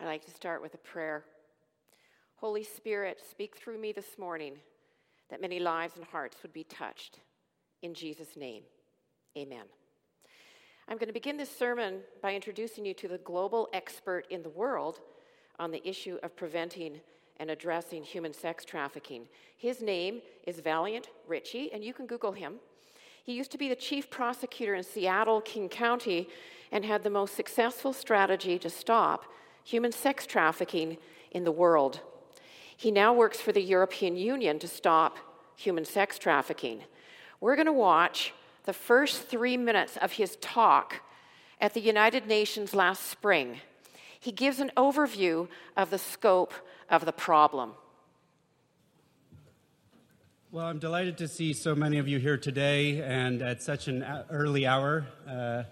I'd like to start with a prayer. Holy Spirit, speak through me this morning that many lives and hearts would be touched. In Jesus' name, amen. I'm going to begin this sermon by introducing you to the global expert in the world on the issue of preventing and addressing human sex trafficking. His name is Valiant Richey, and you can Google him. He used to be the chief prosecutor in Seattle, King County, and had the most successful strategy to stop human sex trafficking in the world. He now works for the European Union to stop human sex trafficking. We're going to watch the first three minutes of his talk at the United Nations last spring. He gives an overview of the scope of the problem. Well, I'm delighted to see so many of you here today and at such an early hour, uh,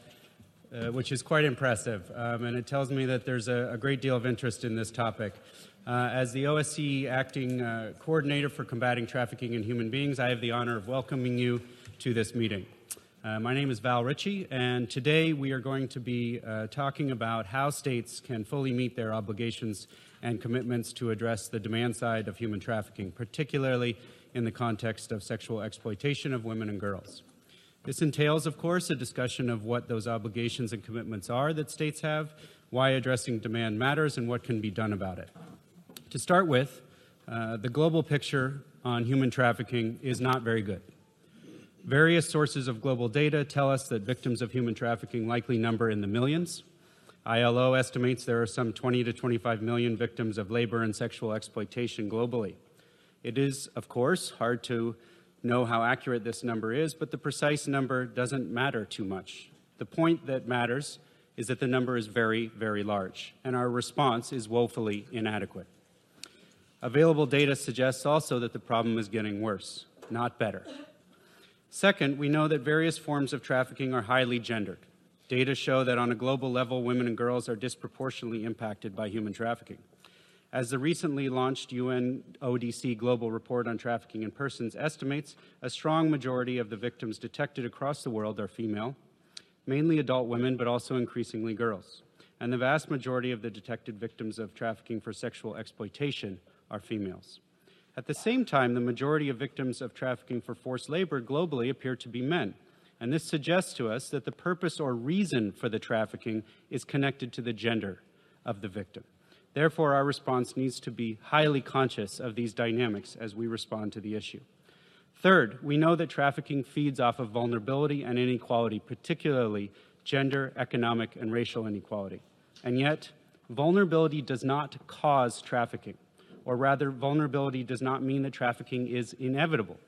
uh, which is quite impressive. Um, and it tells me that there's a, a, great deal of interest in this topic. Uh, as the OSCE acting uh, coordinator for combating trafficking in human beings, I have the honor of welcoming you to this meeting. Uh, my name is Val Richey, and today we are going to be uh, talking about how states can fully meet their obligations and commitments to address the demand side of human trafficking, particularly in the context of sexual exploitation of women and girls. This entails, of course, a discussion of what those obligations and commitments are that states have, why addressing demand matters, and what can be done about it. To start with, uh, the global picture on human trafficking is not very good. Various sources of global data tell us that victims of human trafficking likely number in the millions. ILO estimates there are some 20 to 25 million victims of labor and sexual exploitation globally. It is, of course, hard to know how accurate this number is, but the precise number doesn't matter too much. The point that matters is that the number is very, very large, and our response is woefully inadequate. Available data suggests also that the problem is getting worse, not better. Second, we know that various forms of trafficking are highly gendered. Data show that on a global level, women and girls are disproportionately impacted by human trafficking. As the recently launched UN ODC Global Report on Trafficking in Persons estimates, a strong majority of the victims detected across the world are female, mainly adult women, but also increasingly girls. And the vast majority of the detected victims of trafficking for sexual exploitation are females. At the same time, the majority of victims of trafficking for forced labor globally appear to be men. And this suggests to us that the purpose or reason for the trafficking is connected to the gender of the victim. Therefore, our response needs to be highly conscious of these dynamics as we respond to the issue. Third, we know that trafficking feeds off of vulnerability and inequality, particularly gender, economic, and racial inequality. And yet, vulnerability does not cause trafficking, or rather, vulnerability does not mean that trafficking is inevitable.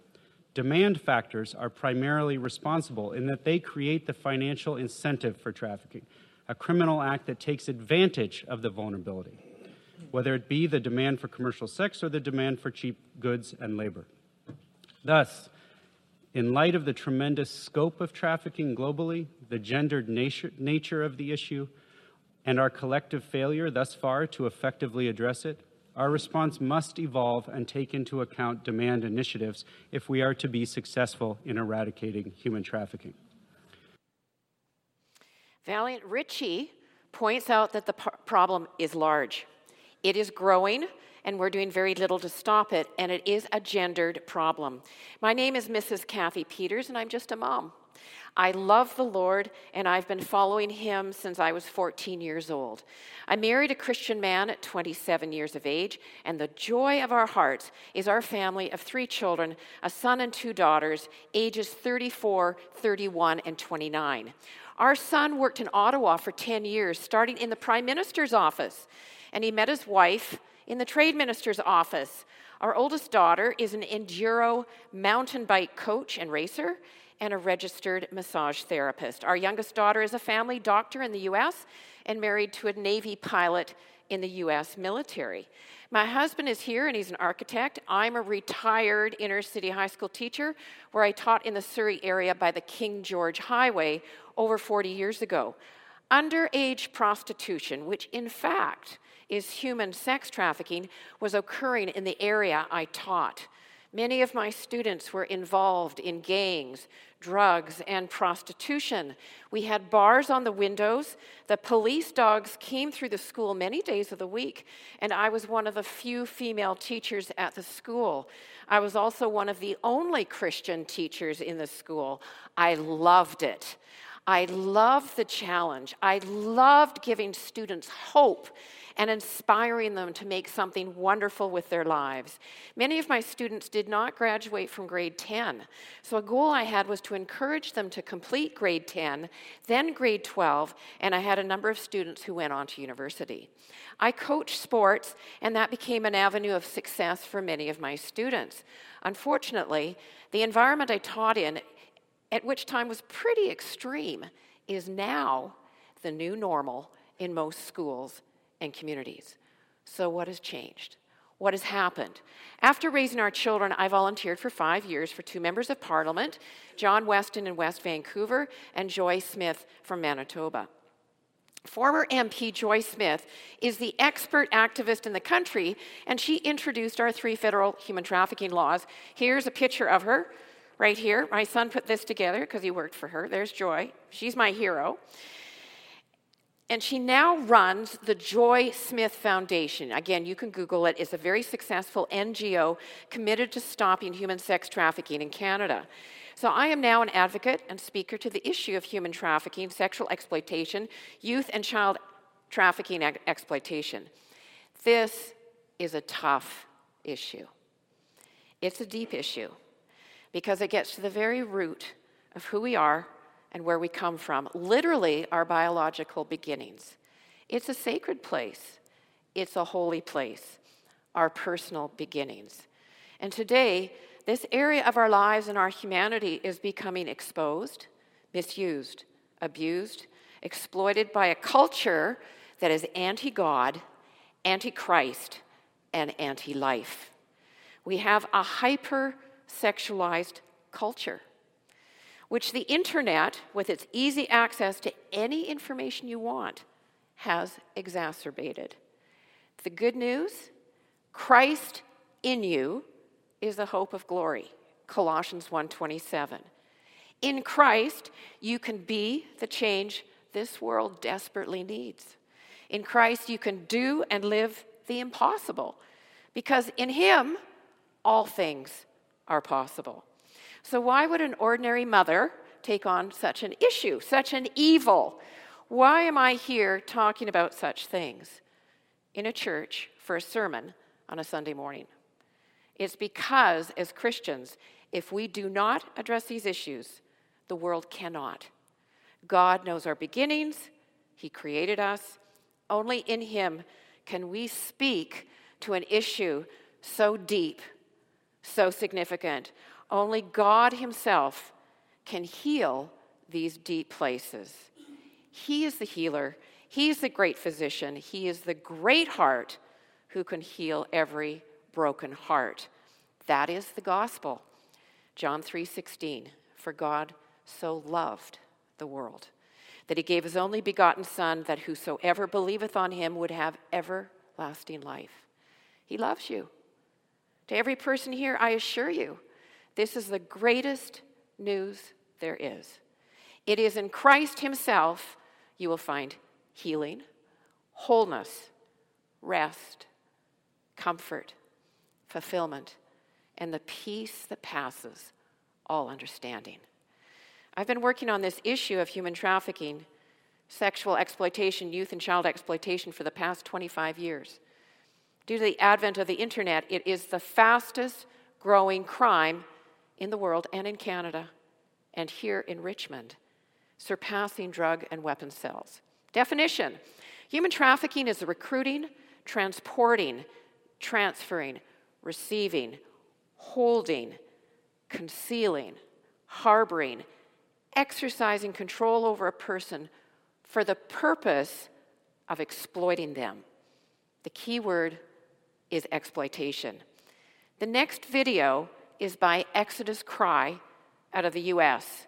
Demand factors are primarily responsible in that they create the financial incentive for trafficking, a criminal act that takes advantage of the vulnerability whether it be the demand for commercial sex or the demand for cheap goods and labor. Thus, in light of the tremendous scope of trafficking globally, the gendered nature, of the issue, and our collective failure thus far to effectively address it, our response must evolve and take into account demand initiatives if we are to be successful in eradicating human trafficking. Valiant Richey points out that the problem is large. It is growing, and we're doing very little to stop it, and it is a gendered problem. My name is Mrs. Cathy Peters, and I'm just a mom. I love the Lord, and I've been following him since I was 14 years old. I married a Christian man at 27 years of age, and the joy of our hearts is our family of three children a son and two daughters, ages 34, 31, and 29. Our son worked in Ottawa for 10 years, starting in the Prime Minister's office and he met his wife in the trade minister's office. Our oldest daughter is an enduro mountain bike coach and racer and a registered massage therapist. Our youngest daughter is a family doctor in the US and married to a Navy pilot in the US military. My husband is here and he's an architect. I'm a retired inner city high school teacher where I taught in the Surrey area by the King George Highway over 40 years ago. Underage prostitution, which in fact is human sex trafficking was occurring in the area I taught. Many of my students were involved in gangs, drugs, and prostitution. We had bars on the windows. The police dogs came through the school many days of the week, and I was one of the few female teachers at the school. I was also one of the only Christian teachers in the school. I loved it. I loved the challenge. I loved giving students hope and inspiring them to make something wonderful with their lives. Many of my students did not graduate from grade 10, so a goal I had was to encourage them to complete grade 10, then grade 12, and I had a number of students who went on to university. I coached sports, and that became an avenue of success for many of my students. Unfortunately, the environment I taught in, at which time was pretty extreme, is now the new normal in most schools and communities. So, what has changed? What has happened? After raising our children, I volunteered for five years for two members of parliament John Weston in West Vancouver and Joy Smith from Manitoba. Former MP Joy Smith is the expert activist in the country, and she introduced our three federal human trafficking laws. Here's a picture of her right here. My son put this together because he worked for her. There's Joy. She's my hero. And she now runs the Joy Smith Foundation. Again, you can Google it. It's a very successful NGO committed to stopping human sex trafficking in Canada. So I am now an advocate and speaker to the issue of human trafficking, sexual exploitation, youth and child trafficking ex- exploitation. This is a tough issue. It's a deep issue because it gets to the very root of who we are and where we come from, literally our biological beginnings. It's a sacred place, it's a holy place, our personal beginnings. And today, this area of our lives and our humanity is becoming exposed, misused, abused, exploited by a culture that is anti God, anti Christ, and anti life. We have a hyper sexualized culture which the internet, with its easy access to any information you want, has exacerbated. The good news Christ in you is the hope of glory. Colossians 1:27. In Christ, you can be the change this world desperately needs. In Christ, you can do and live the impossible because in him all things are possible. So, why would an ordinary mother take on such an issue, such an evil? Why am I here talking about such things in a church for a sermon on a Sunday morning? It's because, as Christians, if we do not address these issues, the world cannot. God knows our beginnings, He created us. Only in Him can we speak to an issue so deep, so significant. Only God Himself can heal these deep places. He is the healer, He is the great physician, He is the great heart who can heal every broken heart. That is the gospel. John 3:16 For God so loved the world that he gave his only begotten son that whosoever believeth on him would have everlasting life. He loves you. To every person here I assure you this is the greatest news there is. It is in Christ Himself you will find healing, wholeness, rest, comfort, fulfillment, and the peace that passes all understanding. I've been working on this issue of human trafficking, sexual exploitation, youth and child exploitation for the past 25 years. Due to the advent of the internet, it is the fastest growing crime in the world and in Canada and here in Richmond, surpassing drug and weapon sales. Definition Human trafficking is the recruiting, transporting, transferring, receiving, holding, concealing, harboring, exercising control over a person for the purpose of exploiting them. The key word is exploitation. The next video is by Exodus Cry out of the US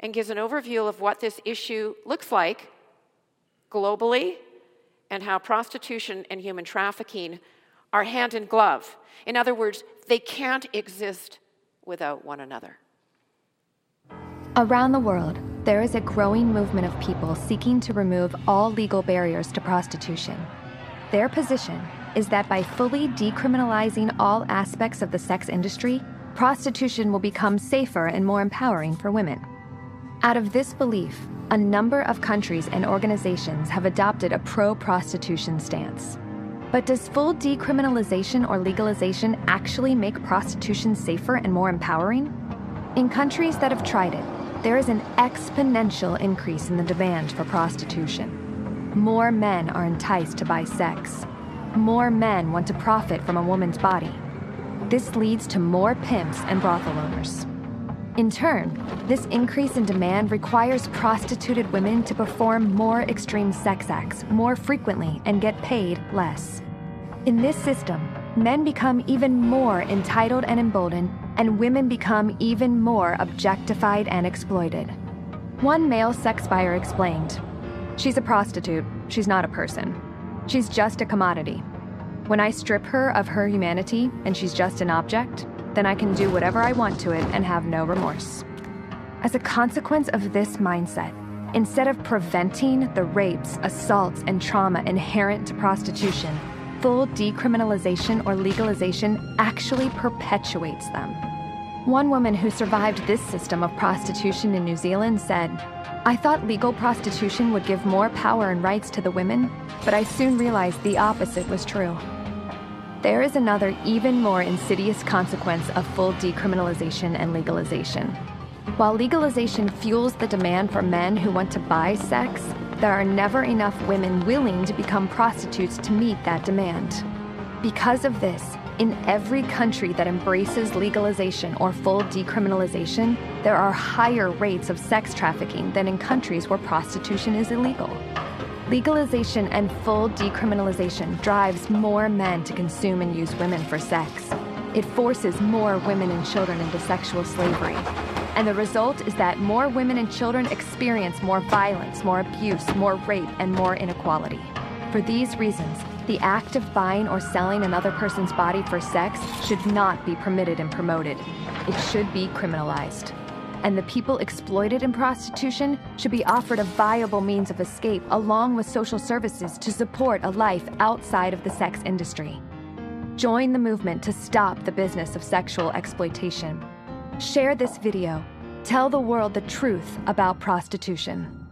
and gives an overview of what this issue looks like globally and how prostitution and human trafficking are hand in glove. In other words, they can't exist without one another. Around the world, there is a growing movement of people seeking to remove all legal barriers to prostitution. Their position is that by fully decriminalizing all aspects of the sex industry, prostitution will become safer and more empowering for women. Out of this belief, a number of countries and organizations have adopted a pro prostitution stance. But does full decriminalization or legalization actually make prostitution safer and more empowering? In countries that have tried it, there is an exponential increase in the demand for prostitution. More men are enticed to buy sex. More men want to profit from a woman's body. This leads to more pimps and brothel owners. In turn, this increase in demand requires prostituted women to perform more extreme sex acts more frequently and get paid less. In this system, men become even more entitled and emboldened, and women become even more objectified and exploited. One male sex buyer explained She's a prostitute, she's not a person. She's just a commodity. When I strip her of her humanity and she's just an object, then I can do whatever I want to it and have no remorse. As a consequence of this mindset, instead of preventing the rapes, assaults, and trauma inherent to prostitution, full decriminalization or legalization actually perpetuates them. One woman who survived this system of prostitution in New Zealand said, I thought legal prostitution would give more power and rights to the women, but I soon realized the opposite was true. There is another, even more insidious consequence of full decriminalization and legalization. While legalization fuels the demand for men who want to buy sex, there are never enough women willing to become prostitutes to meet that demand. Because of this, in every country that embraces legalization or full decriminalization, there are higher rates of sex trafficking than in countries where prostitution is illegal. Legalization and full decriminalization drives more men to consume and use women for sex. It forces more women and children into sexual slavery. And the result is that more women and children experience more violence, more abuse, more rape, and more inequality. For these reasons, the act of buying or selling another person's body for sex should not be permitted and promoted. It should be criminalized and the people exploited in prostitution should be offered a viable means of escape along with social services to support a life outside of the sex industry. Join the movement to stop the business of sexual exploitation. Share this video. Tell the world the truth about prostitution.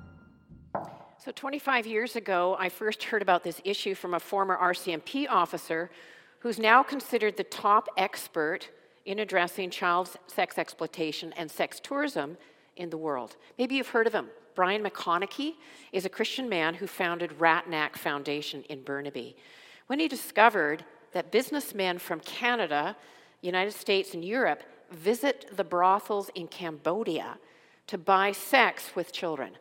So, 25 years ago, I first heard about this issue from a former RCMP officer who's now considered the top expert in addressing child sex exploitation and sex tourism in the world. Maybe you've heard of him. Brian McConaghy is a Christian man who founded Ratanak Foundation in Burnaby. When he discovered that businessmen from Canada, United States, and Europe visit the brothels in Cambodia to buy sex with children,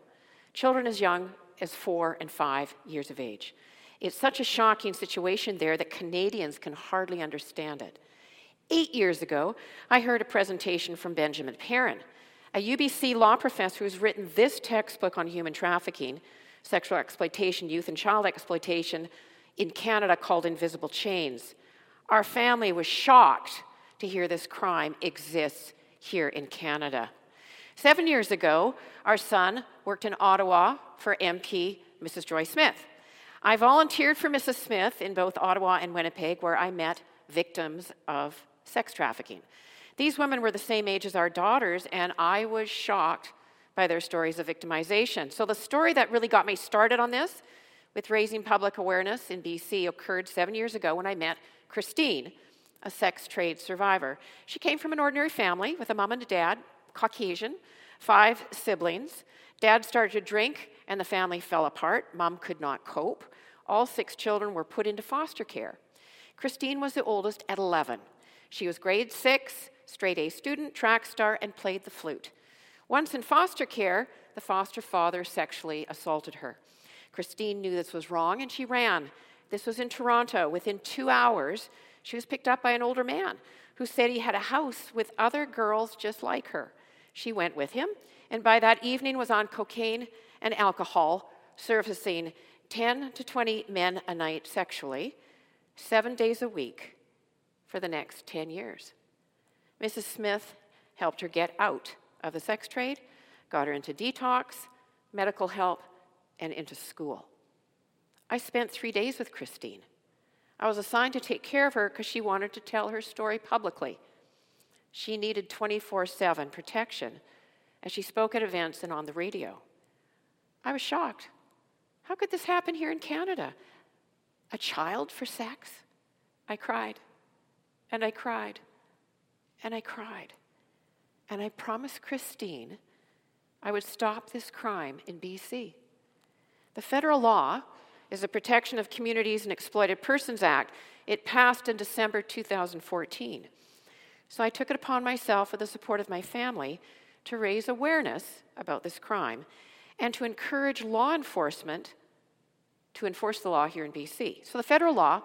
children as young as four and five years of age. It's such a shocking situation there that Canadians can hardly understand it. Eight years ago, I heard a presentation from Benjamin Perrin, a UBC law professor who's written this textbook on human trafficking, sexual exploitation, youth and child exploitation in Canada called Invisible Chains. Our family was shocked to hear this crime exists here in Canada. Seven years ago, our son worked in Ottawa for MP Mrs. Joy Smith. I volunteered for Mrs. Smith in both Ottawa and Winnipeg, where I met victims of sex trafficking. These women were the same age as our daughters, and I was shocked by their stories of victimization. So, the story that really got me started on this with raising public awareness in BC occurred seven years ago when I met Christine, a sex trade survivor. She came from an ordinary family with a mom and a dad, Caucasian, five siblings. Dad started to drink, and the family fell apart. Mom could not cope. All six children were put into foster care. Christine was the oldest at 11. She was grade six, straight A student, track star, and played the flute. Once in foster care, the foster father sexually assaulted her. Christine knew this was wrong and she ran. This was in Toronto. Within two hours, she was picked up by an older man who said he had a house with other girls just like her. She went with him, and by that evening was on cocaine and alcohol, servicing 10 to 20 men a night sexually. seven days a week for the next 10 years. Mrs. Smith helped her get out of the sex trade, got her into detox, medical help, and into school. I spent three days with Christine. I was assigned to take care of her because she wanted to tell her story publicly. She needed 24 7 protection as she spoke at events and on the radio. I was shocked. How could this happen here in Canada? A child for sex? I cried, and I cried, and I cried. And I promised Christine I would stop this crime in BC. The federal law is the Protection of Communities and Exploited Persons Act. It passed in December 2014. So I took it upon myself, with the support of my family, to raise awareness about this crime and to encourage law enforcement to enforce the law here in BC. So the federal law,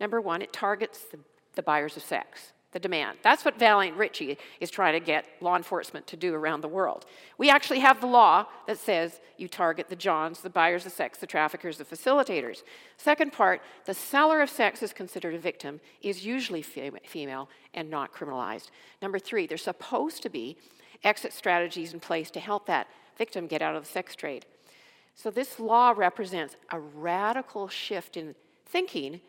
number one, it targets the, the buyers of sex the demand. That's what Valiant Richey is trying to get law enforcement to do around the world. We actually have the law that says you target the Johns, the buyers of sex, the traffickers, the facilitators. Second part, the seller of sex is considered a victim, is usually female and not criminalized. Number three, there's supposed to be exit strategies in place to help that victim get out of the sex trade. So this law represents a radical shift in thinking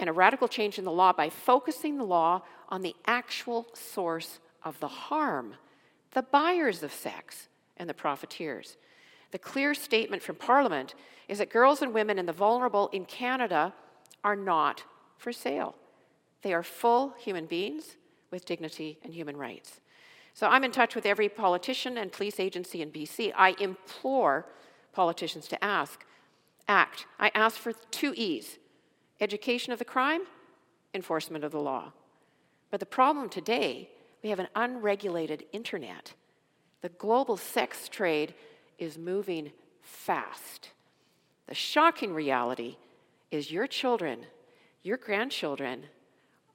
and a radical change in the law by focusing the law on the actual source of the harm the buyers of sex and the profiteers. The clear statement from Parliament is that girls and women and the vulnerable in Canada are not for sale. They are full human beings with dignity and human rights. So I'm in touch with every politician and police agency in BC. I implore politicians to ask, act. I ask for two E's education of the crime, enforcement of the law. But the problem today, we have an unregulated internet. The global sex trade is moving fast. The shocking reality is your children, your grandchildren,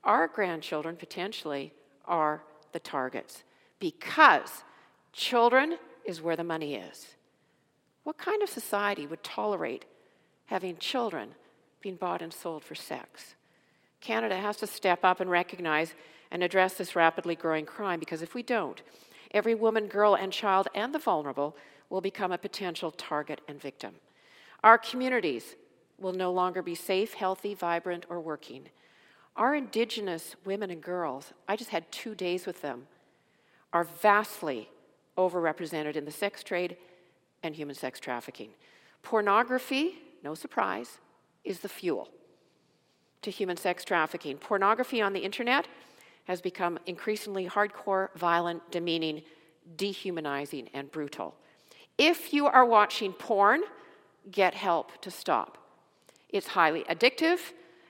our grandchildren potentially are the targets because children is where the money is. What kind of society would tolerate having children being bought and sold for sex. Canada has to step up and recognize and address this rapidly growing crime because if we don't, every woman, girl, and child and the vulnerable will become a potential target and victim. Our communities will no longer be safe, healthy, vibrant, or working. Our Indigenous women and girls, I just had two days with them, are vastly overrepresented in the sex trade and human sex trafficking. Pornography, no surprise, is the fuel to human sex trafficking. Pornography on the internet has become increasingly hardcore, violent, demeaning, dehumanizing, and brutal. If you are watching porn, get help to stop. It's highly addictive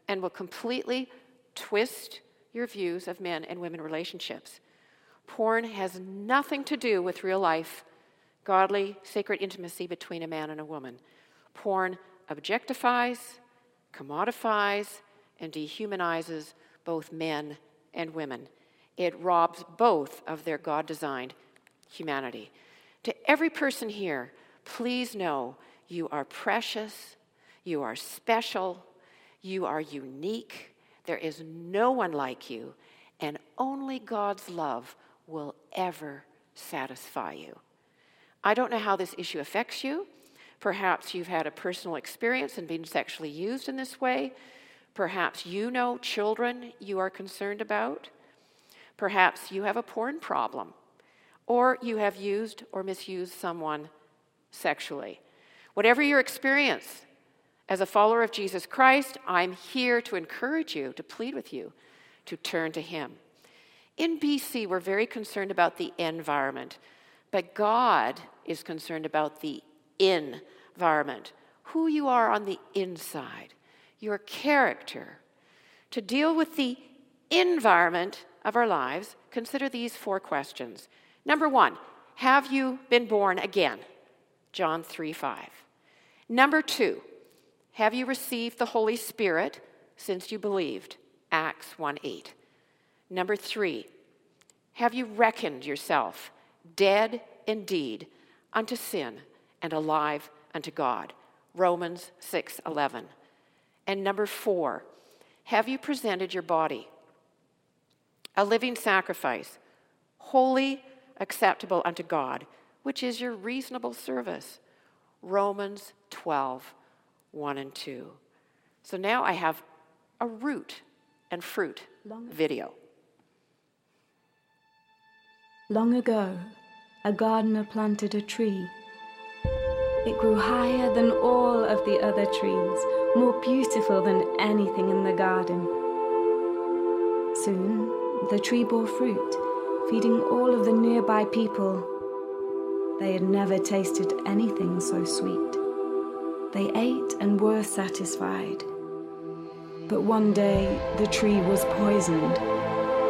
and will completely twist your views of men and women relationships. Porn has nothing to do with real life, godly, sacred intimacy between a man and a woman. Porn objectifies, commodifies, and dehumanizes both men and women. It robs both of their God designed humanity. To every person here, please know you are precious, you are special, you are unique. There is no one like you, and only God's love will ever satisfy you. I don't know how this issue affects you. Perhaps you've had a personal experience and been sexually used in this way. Perhaps you know children you are concerned about. Perhaps you have a porn problem. Or you have used or misused someone sexually. Whatever your experience, as a follower of Jesus Christ, I'm here to encourage you, to plead with you, to turn to Him. In BC, we're very concerned about the environment, but God is concerned about the environment, who you are on the inside, your character. To deal with the environment of our lives, consider these four questions. Number one, have you been born again? John 3 5. Number two, have you received the Holy Spirit since you believed? Acts 1 8. Number three, have you reckoned yourself dead indeed unto sin and alive unto God. Romans 6:11. And number 4, have you presented your body? A living sacrifice, holy, acceptable unto God, which is your reasonable service. Romans 12, 1 and 2. So now I have a root and fruit Long. video. Long ago, a gardener planted a tree. It grew higher than all of the other trees, more beautiful than anything in the garden. Soon, the tree bore fruit, feeding all of the nearby people. They had never tasted anything so sweet. They ate and were satisfied. But one day the tree was poisoned,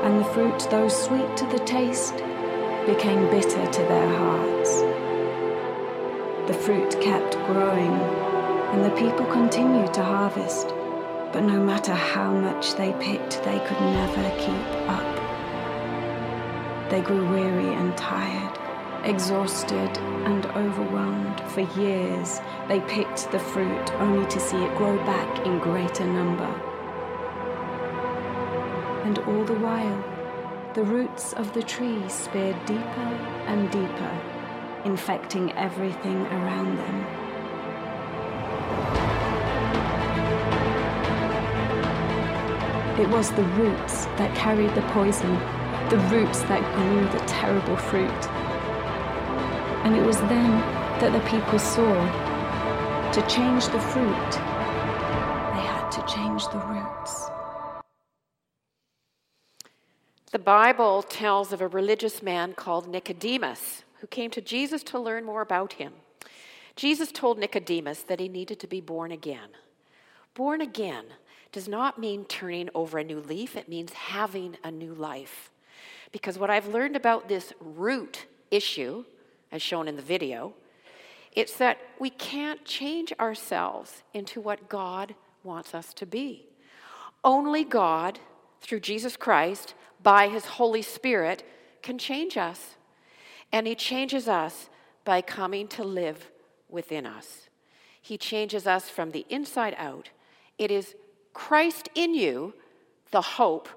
and the fruit, though sweet to the taste, became bitter to their hearts. The fruit kept growing, and the people continued to harvest, but no matter how much they picked, they could never keep up. They grew weary and tired, exhausted and overwhelmed. For years, they picked the fruit only to see it grow back in greater number. And all the while, the roots of the tree speared deeper and deeper, infecting everything around them. It was the roots that carried the poison, the roots that grew the terrible fruit. And it was then that the people saw to change the fruit, they had to change the roots. The Bible tells of a religious man called Nicodemus who came to Jesus to learn more about him. Jesus told Nicodemus that he needed to be born again. Born again does not mean turning over a new leaf, it means having a new life. Because what I've learned about this root issue, as shown in the video, it's that we can't change ourselves into what God wants us to be. Only God, through Jesus Christ, by his Holy Spirit can change us. And he changes us by coming to live within us. He changes us from the inside out. It is Christ in you, the hope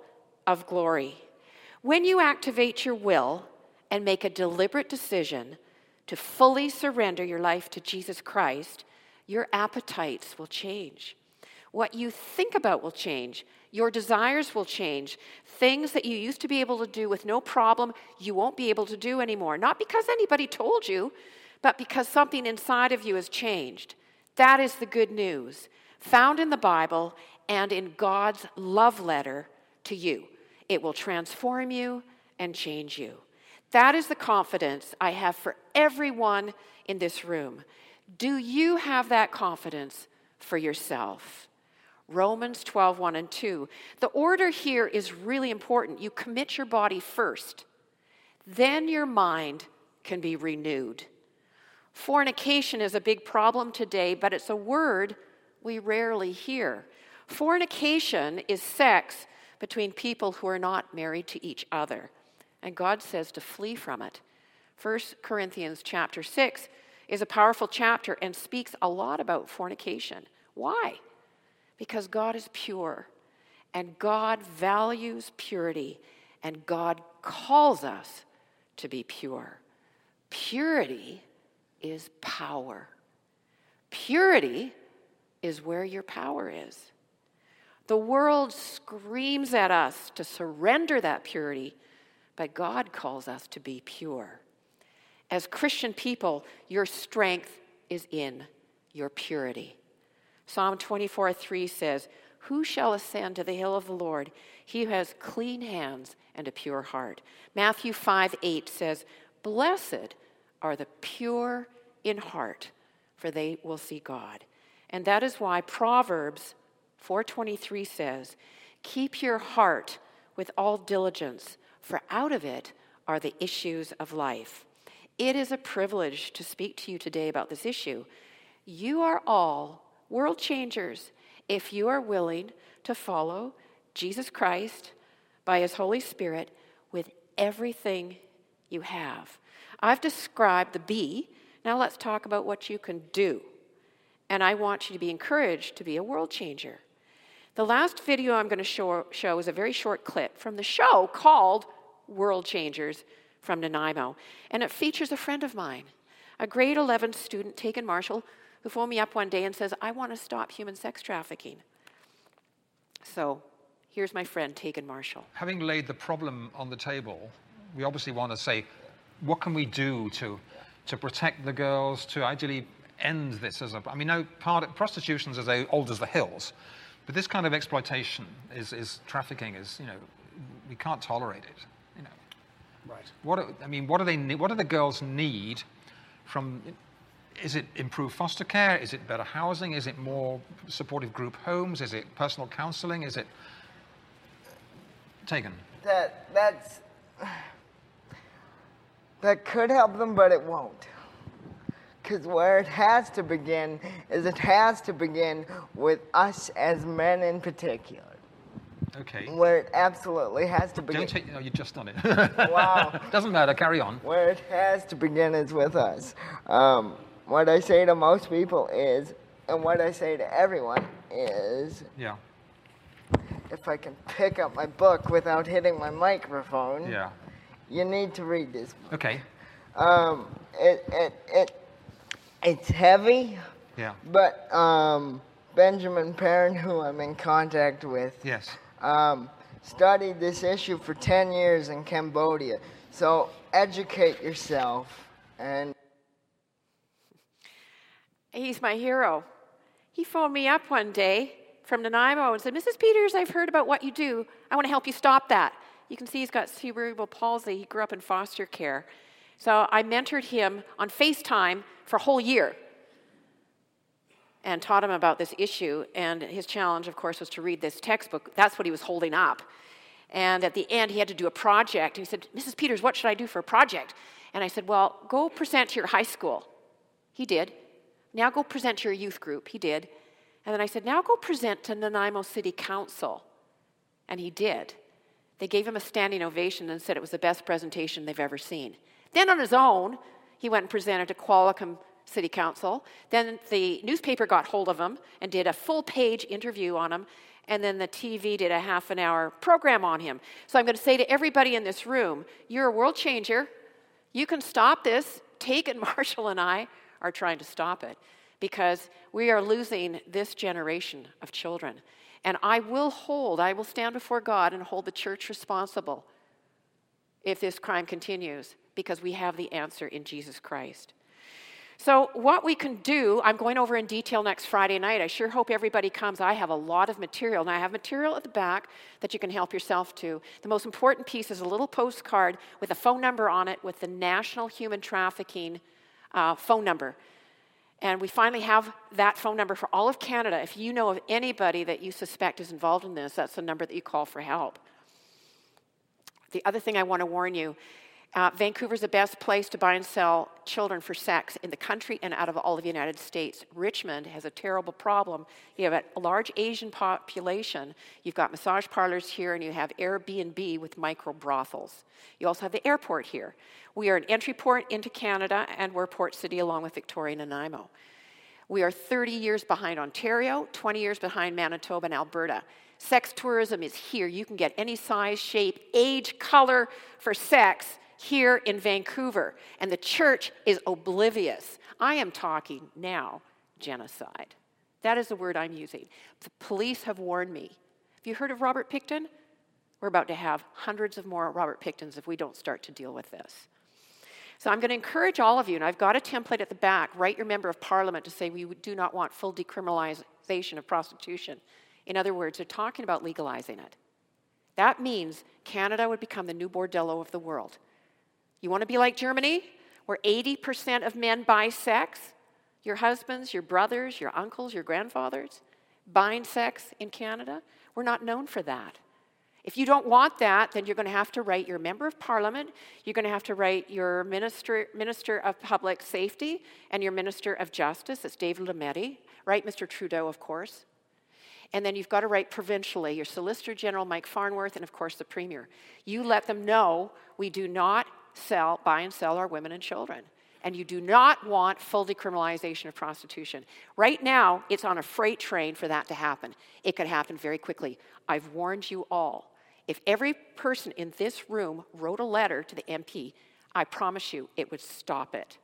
of glory. When you activate your will and make a deliberate decision to fully surrender your life to Jesus Christ, your appetites will change. What you think about will change. Your desires will change. Things that you used to be able to do with no problem, you won't be able to do anymore. Not because anybody told you, but because something inside of you has changed. That is the good news, found in the Bible and in God's love letter to you. It will transform you and change you. That is the confidence I have for everyone in this room. Do you have that confidence for yourself? Romans 12, 1 and 2. The order here is really important. You commit your body first, then your mind can be renewed. Fornication is a big problem today, but it's a word we rarely hear. Fornication is sex between people who are not married to each other. And God says to flee from it. 1 Corinthians chapter 6 is a powerful chapter and speaks a lot about fornication. Why? Because God is pure and God values purity and God calls us to be pure. Purity is power. Purity is where your power is. The world screams at us to surrender that purity, but God calls us to be pure. As Christian people, your strength is in your purity. Psalm 24 3 says, Who shall ascend to the hill of the Lord? He who has clean hands and a pure heart. Matthew 5 8 says, Blessed are the pure in heart, for they will see God. And that is why Proverbs 4:23 says, "Keep your heart with all diligence, for out of it are the issues of life." It is a privilege to speak to you today about this issue. You are all world changers if you are willing to follow Jesus Christ by his Holy Spirit with everything you have. I've described the be. Now let's talk about what you can do. And I want you to be encouraged to be a world changer. The last video I'm going to show, show is a very short clip from the show called World Changers from Nanaimo. And it features a friend of mine, a grade 11 student, Tegan Marshall, who phoned me up one day and says, I want to stop human sex trafficking. So here's my friend, Tegan Marshall. Having laid the problem on the table, we obviously want to say, what can we do to, to protect the girls, to ideally end this as a, I mean, no, part of, prostitution's as old as the hills, but this kind of exploitation is, is trafficking is, you know, we can't tolerate it, you know. Right. What, I mean, what do they, what do the girls need from, is it improved foster care? Is it better housing? Is it more supportive group homes? Is it personal counseling? Is it taken? That that's that could help them, but it won't. Because where it has to begin is it has to begin with us as men in particular. Okay. Where it absolutely has to begin. Don't take, no, you've just done it. Wow. Doesn't matter, carry on. Where it has to begin is with us. Um, what I say to most people is, and what I say to everyone is, Yeah, if I can pick up my book without hitting my microphone, yeah. you need to read this book. Okay, Um, it, it, it, it's heavy, yeah, but um, Benjamin Perrin, who I'm in contact with, yes. um, studied this issue for 10 years in Cambodia. So educate yourself and He's my hero. He phoned me up one day from Nanaimo and said, Mrs. Peters, I've heard about what you do. I want to help you stop that. You can see he's got cerebral palsy. He grew up in foster care. So I mentored him on FaceTime for a whole year and taught him about this issue. And his challenge, of course, was to read this textbook. That's what he was holding up. And at the end, he had to do a project. He said, Mrs. Peters, what should I do for a project? And I said, Well, go present to your high school. He did. Now go present to your youth group. He did. And then I said, Now go present to Nanaimo City Council. And he did. They gave him a standing ovation and said it was the best presentation they've ever seen. Then on his own, he went and presented to Qualicum City Council. Then the newspaper got hold of him and did a full page interview on him. And then the TV did a half an hour program on him. So I'm going to say to everybody in this room, you're a world changer. You can stop this. Take it, Marshall and I are trying to stop it because we are losing this generation of children. And I will hold, I will stand before God and hold the church responsible if this crime continues because we have the answer in Jesus Christ. So, what we can do, I'm going over in detail next Friday night. I sure hope everybody comes. I have a lot of material, and I have material at the back that you can help yourself to. The most important piece is a little postcard with a phone number on it with the National Human Trafficking uh, phone number. And we finally have that phone number for all of Canada. If you know of anybody that you suspect is involved in this, that's the number that you call for help. The other thing I want to warn you uh, Vancouver's the best place to buy and sell children for sex in the country and out of all of the United States. Richmond has a terrible problem. You have a large Asian population. You've got massage parlors here, and you have Airbnb with micro brothels. You also have the airport here. We are an entry port into Canada, and we're Port City along with Victoria and Nanaimo. We are 30 years behind Ontario, 20 years behind Manitoba and Alberta. Sex tourism is here. You can get any size, shape, age, color for sex here in Vancouver, and the church is oblivious. I am talking now genocide. That is the word I'm using. The police have warned me. Have you heard of Robert Pickton? We're about to have hundreds of more Robert Picktons if we don't start to deal with this. So I'm going to encourage all of you, and I've got a template at the back. Write your member of parliament to say we do not want full decriminalization of prostitution. In other words, they're talking about legalizing it. That means Canada would become the new bordello of the world. You want to be like Germany, where 80% of men buy sex? Your husbands, your brothers, your uncles, your grandfathers buying sex in Canada? We're not known for that. If you don't want that, then you're going to have to write your member of parliament, you're going to have to write your minister, minister of public safety and your minister of justice, It's David Lametti, right? Mr. Trudeau, of course. And then you've got to write provincially, your Solicitor General, Mike Farnworth, and of course the Premier. You let them know we do not sell, buy and sell our women and children. And you do not want full decriminalization of prostitution. Right now, it's on a freight train for that to happen. It could happen very quickly. I've warned you all. If every person in this room wrote a letter to the MP, I promise you it would stop it.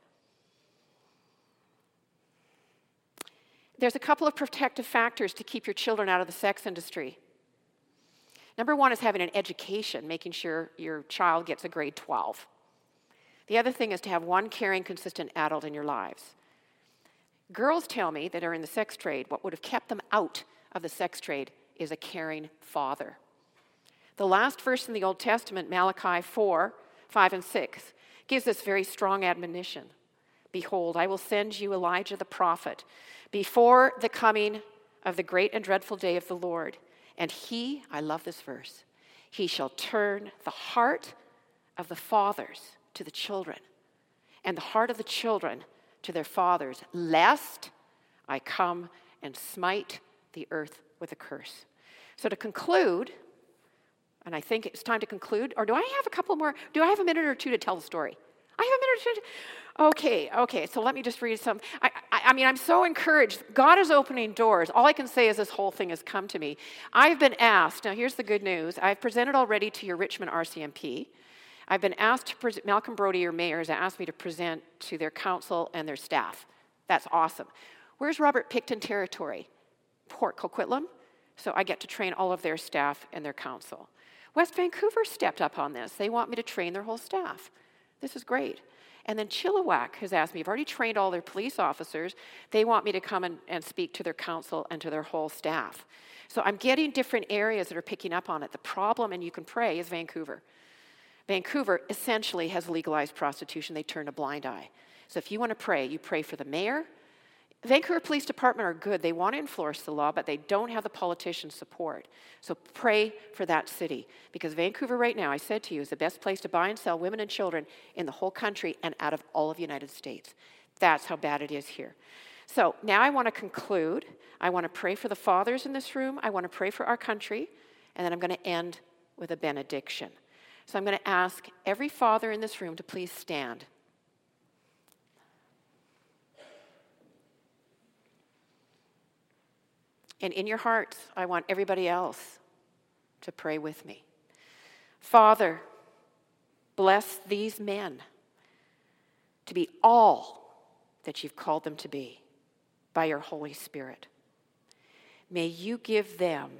There's a couple of protective factors to keep your children out of the sex industry. Number one is having an education, making sure your child gets a grade 12. The other thing is to have one caring, consistent adult in your lives. Girls tell me that are in the sex trade, what would have kept them out of the sex trade is a caring father. The last verse in the Old Testament, Malachi 4 5 and 6, gives this very strong admonition Behold, I will send you Elijah the prophet before the coming of the great and dreadful day of the Lord. And he, I love this verse, he shall turn the heart of the fathers to the children, and the heart of the children to their fathers, lest I come and smite the earth with a curse. So to conclude, and I think it's time to conclude, or do I have a couple more? Do I have a minute or two to tell the story? I have a minute or two. Okay, okay, so let me just read some. I, I, I, mean, I'm so encouraged. God is opening doors. All I can say is this whole thing has come to me. I've been asked, now here's the good news I've presented already to your Richmond RCMP. I've been asked to present, Malcolm Brodie, your mayor, has asked me to present to their council and their staff. That's awesome. Where's Robert Pickton territory? Port Coquitlam. So I get to train all of their staff and their council. West Vancouver stepped up on this. They want me to train their whole staff. This is great. And then Chilliwack has asked me, I've already trained all their police officers. They want me to come and, and speak to their council and to their whole staff. So I'm getting different areas that are picking up on it. The problem, and you can pray, is Vancouver. Vancouver essentially has legalized prostitution. They turn a blind eye. So if you want to pray, you pray for the mayor, Vancouver Police Department are good. They want to enforce the law, but they don't have the politicians' support. So pray for that city. Because Vancouver, right now, I said to you, is the best place to buy and sell women and children in the whole country and out of all of the United States. That's how bad it is here. So now I want to conclude. I want to pray for the fathers in this room. I want to pray for our country. And then I'm going to end with a benediction. So I'm going to ask every father in this room to please stand. And in your hearts, I want everybody else to pray with me. Father, bless these men to be all that you've called them to be by your Holy Spirit. May you give them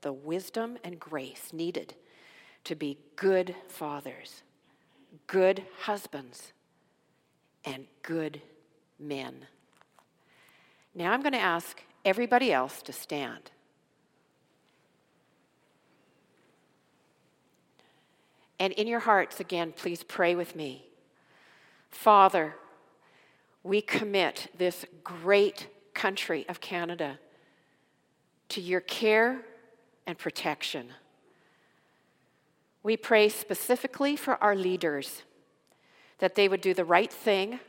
the wisdom and grace needed to be good fathers, good husbands, and good men. Now I'm going to ask everybody else to stand. And in your hearts, again, please pray with me. Father, we commit this great country of Canada to your care and protection. We pray specifically for our leaders that they would do the right thing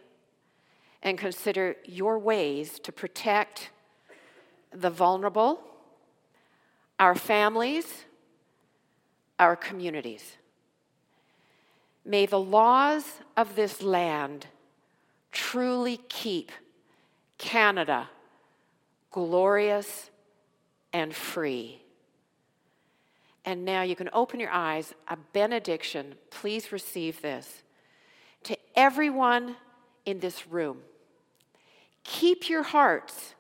and consider your ways to protect the vulnerable, our families, our communities. May the laws of this land truly keep Canada glorious and free. And now you can open your eyes. A benediction. Please receive this. To everyone in this room, keep your hearts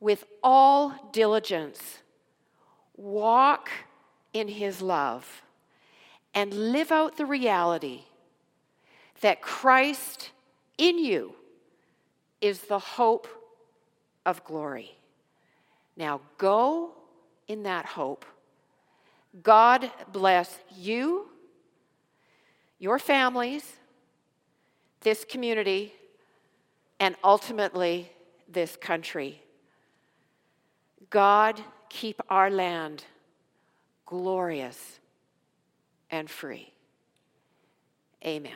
with all diligence, walk in his love, and live out the reality that Christ in you is the hope of glory. Now go in that hope. God bless you, your families, this community, and ultimately this country. God, keep our land glorious and free. Amen.